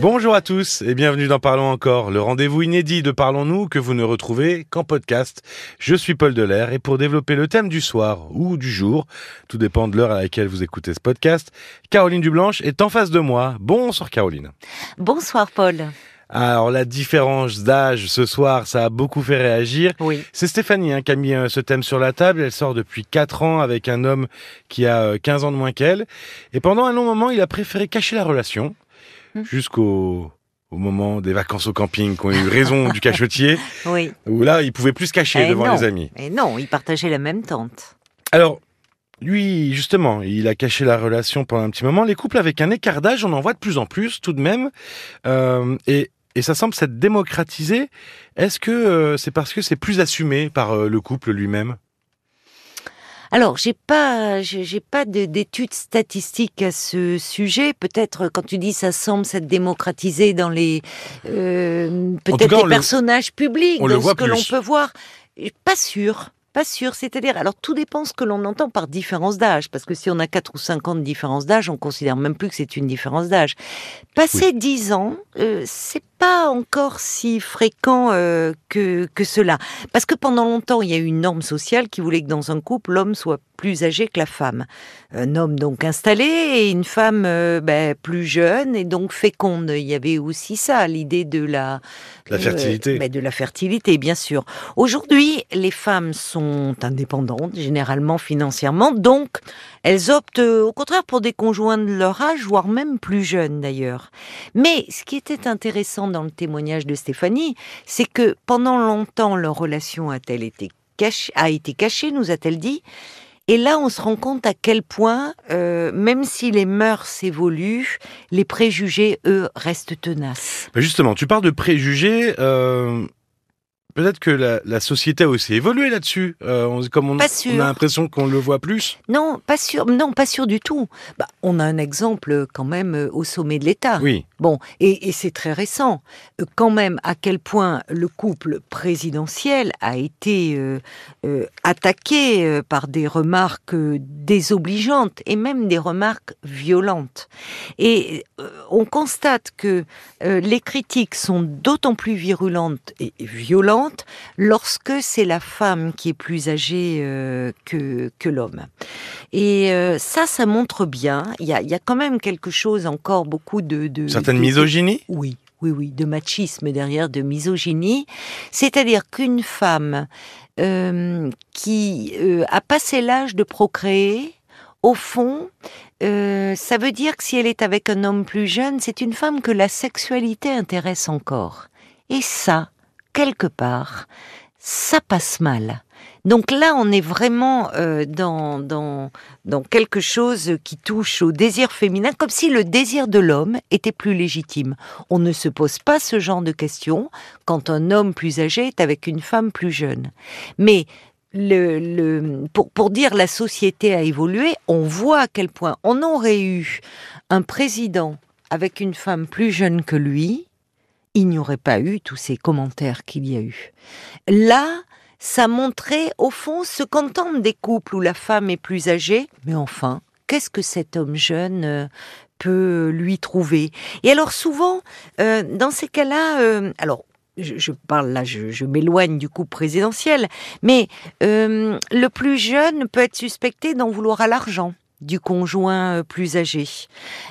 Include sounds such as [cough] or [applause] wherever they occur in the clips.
Bonjour à tous et bienvenue dans Parlons encore, le rendez-vous inédit de Parlons-nous que vous ne retrouvez qu'en podcast. Je suis Paul Delair et pour développer le thème du soir ou du jour, tout dépend de l'heure à laquelle vous écoutez ce podcast, Caroline Dublanche est en face de moi. Bonsoir Caroline. Bonsoir Paul. Alors la différence d'âge ce soir, ça a beaucoup fait réagir. Oui. C'est Stéphanie hein, qui a mis euh, ce thème sur la table. Elle sort depuis 4 ans avec un homme qui a euh, 15 ans de moins qu'elle. Et pendant un long moment, il a préféré cacher la relation Hmm. jusqu'au au moment des vacances au camping qui ont eu raison du cachotier, [laughs] Oui. où là, il pouvait plus se cacher Eh devant non. les amis. Et non, ils partageaient la même tente. Alors, lui, justement, il a caché la relation pendant un petit moment. Les couples avec un écart d'âge, on en voit de plus en plus, tout de même. Euh, et, et ça semble s'être démocratisé. Est-ce que euh, c'est parce que c'est plus assumé par euh, le couple lui-même? Alors, j'ai pas, j'ai pas de- d'études statistiques à ce sujet. Peut-être quand tu dis ça semble s'être démocratisé dans les, euh, peut-être les le- personnages publics, on le voit ce que l'on peut voir. Pas sûr. Pas sûr, c'est-à-dire, alors tout dépend ce que l'on entend par différence d'âge, parce que si on a 4 ou 5 ans de différence d'âge, on considère même plus que c'est une différence d'âge. Passer 10 ans, euh, c'est pas encore si fréquent euh, que, que cela. Parce que pendant longtemps, il y a eu une norme sociale qui voulait que dans un couple, l'homme soit plus âgé que la femme. Un homme donc installé et une femme euh, ben, plus jeune et donc féconde. Il y avait aussi ça, l'idée de la, La fertilité. euh, ben, de la fertilité, bien sûr. Aujourd'hui, les femmes sont indépendantes, généralement financièrement, donc elles optent au contraire pour des conjoints de leur âge, voire même plus jeunes d'ailleurs. Mais ce qui était intéressant dans le témoignage de Stéphanie, c'est que pendant longtemps, leur relation a-t-elle été cachée, a été cachée, nous a-t-elle dit. Et là, on se rend compte à quel point, euh, même si les mœurs évoluent, les préjugés, eux, restent tenaces. Ben Justement, tu parles de préjugés. euh, Peut-être que la, la société a aussi évolué là-dessus. Euh, on- comme on, Pas on sûr. a l'impression qu'on le voit plus. Non, pas sûr. Non, pas sûr du tout. Bah, on a un exemple euh, quand même euh, au sommet de l'État. Oui. Bon, et, et c'est très récent. Quand même, à quel point le couple présidentiel a été euh, euh, attaqué par des remarques désobligeantes et même des remarques violentes. Et on constate que les critiques sont d'autant plus virulentes et et lorsque c'est la femme qui est plus âgée euh, que, que l'homme. Et euh, ça, ça montre bien. Il y a, il y a quand même quelque chose encore beaucoup de... de Certaines misogynies? Oui, oui, oui, de machisme derrière, de misogynie. C'est-à-dire qu'une femme euh, qui euh, a passé l'âge de procréer, au fond, euh, ça veut dire que si elle est avec un homme plus jeune, c'est une femme que la sexualité intéresse encore. Et ça, quelque part, ça passe mal. Donc là, on est vraiment euh, dans, dans, quelque chose qui touche au désir féminin, comme si le désir de l'homme était plus légitime. On ne se pose pas ce genre de questions quand un homme plus âgé est avec une femme plus jeune. Mais le, pour, pour dire la société a évolué, on voit à quel point on aurait eu un président avec une femme plus jeune que lui, il n'y aurait pas eu tous ces commentaires qu'il y a eu. Là, ça montrait au fond ce qu'entendent des couples où la femme est plus âgée, mais enfin, qu'est-ce que cet homme jeune euh, peut lui trouver? Et alors souvent, euh, dans ces cas-là, euh, alors je, parle là, je, m'éloigne du couple présidentiel, mais le plus jeune peut être suspecté d'en vouloir à l'argent du conjoint plus âgé.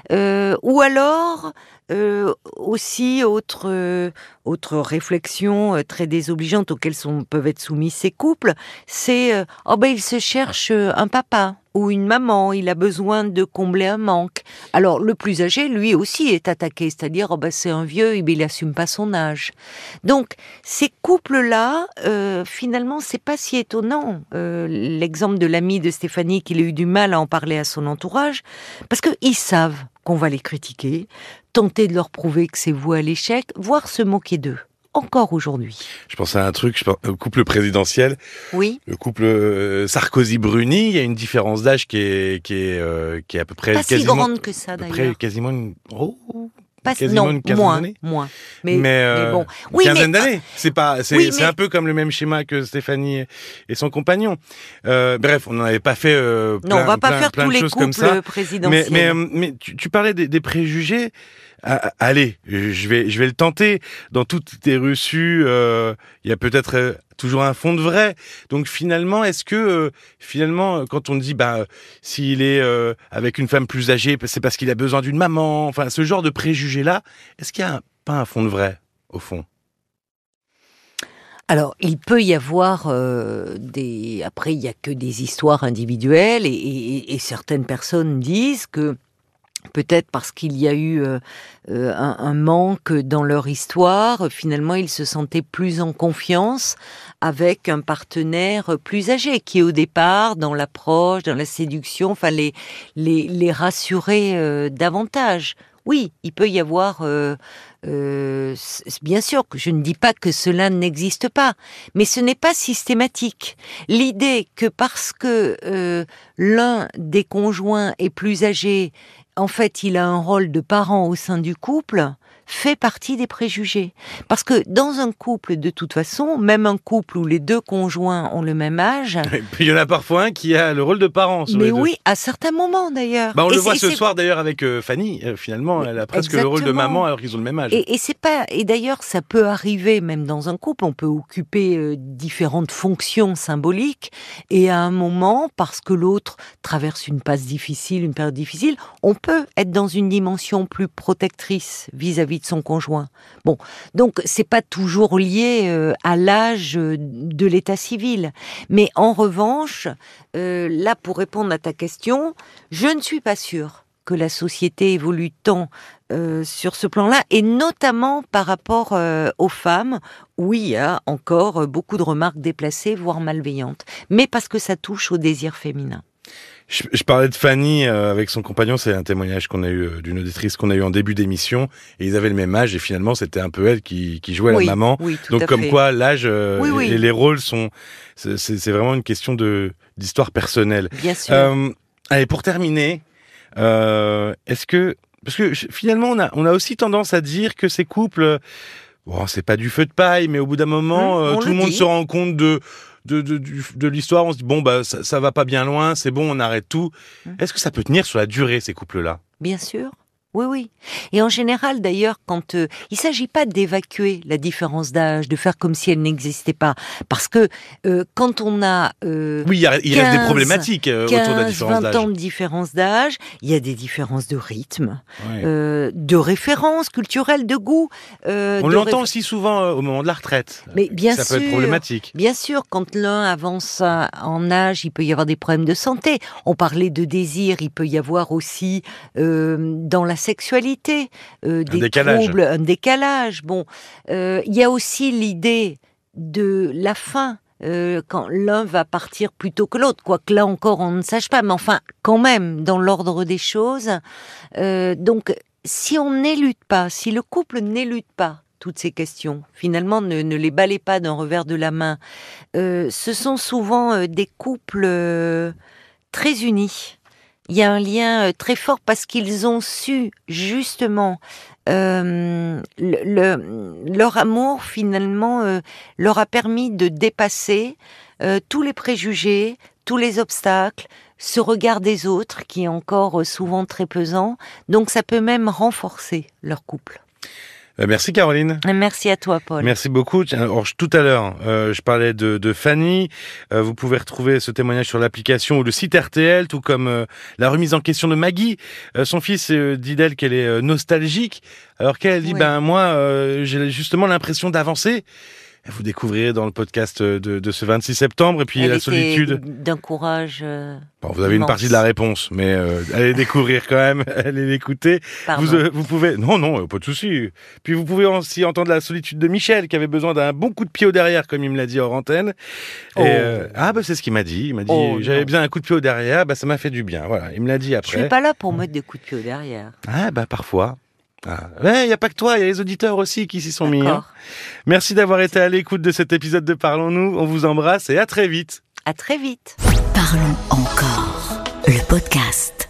Ou alors, euh, aussi, autre, euh, autre réflexion euh, très désobligeante auxquelles sont, peuvent être soumis ces couples, c'est euh, oh ben il se cherche euh, un papa ou une maman, il a besoin de combler un manque. Alors le plus âgé, lui aussi, est attaqué, c'est-à-dire oh ben c'est un vieux, il assume pas son âge. Donc ces couples-là, euh, finalement, c'est pas si étonnant. Euh, L'exemple de l'ami de Stéphanie, qu'il a eu du mal à en parler à son entourage, parce qu'ils savent qu'on va les critiquer, tenter de leur prouver que c'est voué à l'échec, voire se moquer d'eux. Encore aujourd'hui. Je pense à un truc, je pense, au couple présidentiel, Oui, le couple euh, Sarkozy-Bruni, il y a une différence d'âge qui est, qui est, euh, qui est à peu près pas si grande que ça d'ailleurs. quasiment une, oh, pas quasiment non une quinzaine moins d'années. moins. Mais, mais, mais euh, bon, une oui, quinzaine mais d'années. C'est pas, c'est, Oui, mais- un peu comme le même schéma que Stéphanie et son compagnon. Euh, bref, on n'en avait pas fait. Euh, non, on plein- va pas plein- faire plein tous de les choses comme couples ça. Mais, présidentiels. mais, euh, mais tu, tu parlais des, des préjugés. Ah, allez, je vais, je vais le tenter. Dans toutes tes reçus, euh, il y a peut-être euh, toujours un fond de vrai. Donc finalement, est-ce que euh, finalement, quand on dit, bah, s'il est avec une femme plus âgée, c'est parce qu'il a besoin d'une maman. Enfin, ce genre de préjugés-là, est-ce qu'il y a pas un fond de vrai au fond? Alors, il peut y avoir des. Après, il y a que des histoires individuelles et certaines personnes disent que peut-être parce qu'il y a eu euh, euh, un, manque dans leur histoire, finalement, ils se sentaient plus en confiance avec un partenaire plus âgé qui, au départ, dans l'approche, dans la séduction, enfin, les les, rassurer euh, davantage. Oui, il peut y avoir. bien sûr je ne dis pas que cela n'existe pas, mais ce n'est pas systématique. L'idée que parce que l'un des conjoints est plus âgé, en fait, il a un rôle de parent au sein du couple, fait partie des préjugés. Parce que dans un couple, de toute façon, même un couple où les deux conjoints ont le même âge, [laughs] Et puis il y en a parfois un qui a le rôle de parent. Sur mais les deux. oui, à certains moments d'ailleurs. Bah, on Et le voit ce soir d'ailleurs avec euh, Fanny. Euh, finalement, elle a presque le rôle de maman alors qu'ils ont le même âge. Et, et c'est pas et d'ailleurs ça peut arriver même dans un couple, on peut occuper euh, différentes fonctions symboliques et à un moment parce que l'autre traverse une passe difficile, une période difficile, on peut être dans une dimension plus protectrice vis-à-vis de son conjoint. Bon, donc c'est pas toujours lié euh, à l'âge euh, de l'état civil, mais en revanche, euh, là pour répondre à ta question, je ne suis pas sûre que la société évolue tant sur ce plan-là, et notamment par rapport aux femmes, où il y a encore beaucoup de remarques déplacées, voire malveillantes, mais parce que ça touche au désir féminin. Je, je parlais de Fanny euh, avec son compagnon, c'est un témoignage qu'on a eu euh, d'une auditrice qu'on a eu en début d'émission, et ils avaient le même âge, et finalement c'était un peu elle qui, qui jouait oui, la maman. oui, tout Donc à comme fait. quoi l'âge euh, Oui, et les rôles sont, c'est vraiment une question de d'histoire personnelle. Bien sûr. Euh, allez, pour terminer, euh, est-ce que parce que finalement on a on a aussi tendance à dire que ces couples, bon c'est pas du feu de paille, mais au bout d'un moment Mmh, euh, tout le le monde se rend compte de de, de, de l'histoire, on se dit bon bah ça, ça va pas bien loin, c'est bon, on arrête tout. Mmh. Est-ce que ça peut tenir sur la durée ces couples-là? Bien sûr. Oui, oui. Et en général, d'ailleurs, quand euh, il s'agit pas d'évacuer la différence d'âge, de faire comme si elle n'existait pas, parce que euh, quand on a euh, Oui, il, y a- il reste des 15, problématiques euh, autour de la 15, différence 20 d'âge. ans de différence d'âge, il y a des différences de rythme, de référence culturelle, de goût. on de l'entend réf- aussi souvent au moment de la retraite. Mais bien ça sûr. peut être problématique. Bien sûr, quand l'un avance en âge, il peut y avoir des problèmes de santé. On parlait de désir, il peut y avoir aussi dans la sexualité euh, des décalage. troubles, un décalage. Bon, euh, il y a aussi l'idée de la fin. euh, quand l'un va partir plus tôt que l'autre, quoique là encore on ne sache pas, mais enfin quand même dans l'ordre des choses. Donc si on n'élude pas, si le couple n'élude pas toutes ces questions, finalement ne, ne les balaye pas d'un revers de la main, ce sont souvent des couples très unis. Il y a un lien euh, très fort parce qu'ils ont su justement euh, le, le- leur amour finalement euh, leur a permis de dépasser euh, tous les préjugés, tous les obstacles, ce regard des autres qui est encore euh, souvent très pesant. Donc ça peut même renforcer leur couple. Euh, merci Caroline. Merci à toi, Paul. Merci beaucoup. Alors, tout à l'heure, euh, je parlais de, de Fanny. Euh, vous pouvez retrouver ce témoignage sur l'application ou le site RTL, tout comme euh, la remise en question de Maggie. Euh, son fils euh, dit d'elle qu'elle est nostalgique, alors qu'elle dit Oui. ben moi euh, j'ai justement l'impression d'avancer. Vous découvrirez dans le podcast de, de ce 26 septembre et puis Elle la solitude. d'un courage. euh, Bon, vous avez une partie de la réponse, mais euh, allez découvrir quand même, [laughs] allez l'écouter. Vous, euh, vous pouvez. Non, non, euh, pas de souci. Puis vous pouvez aussi entendre la solitude de Michel, qui avait besoin d'un bon coup de pied au derrière, comme il me l'a dit hors antenne. Oh. euh, ah, bah c'est ce qu'il m'a dit. Il m'a dit Oh, j'avais besoin d'un coup de pied au derrière, bah ça m'a fait du bien. Voilà, il me l'a dit Je après. suis pas là pour mettre des coups de pied au derrière. Ah, bah parfois. Ah. Ouais, il y a pas que toi, il y a les auditeurs aussi qui s'y sont mis. hein. Merci d'avoir été à l'écoute de cet épisode de Parlons-nous. On vous embrasse et à très vite. À très vite. Parlons encore. Le podcast.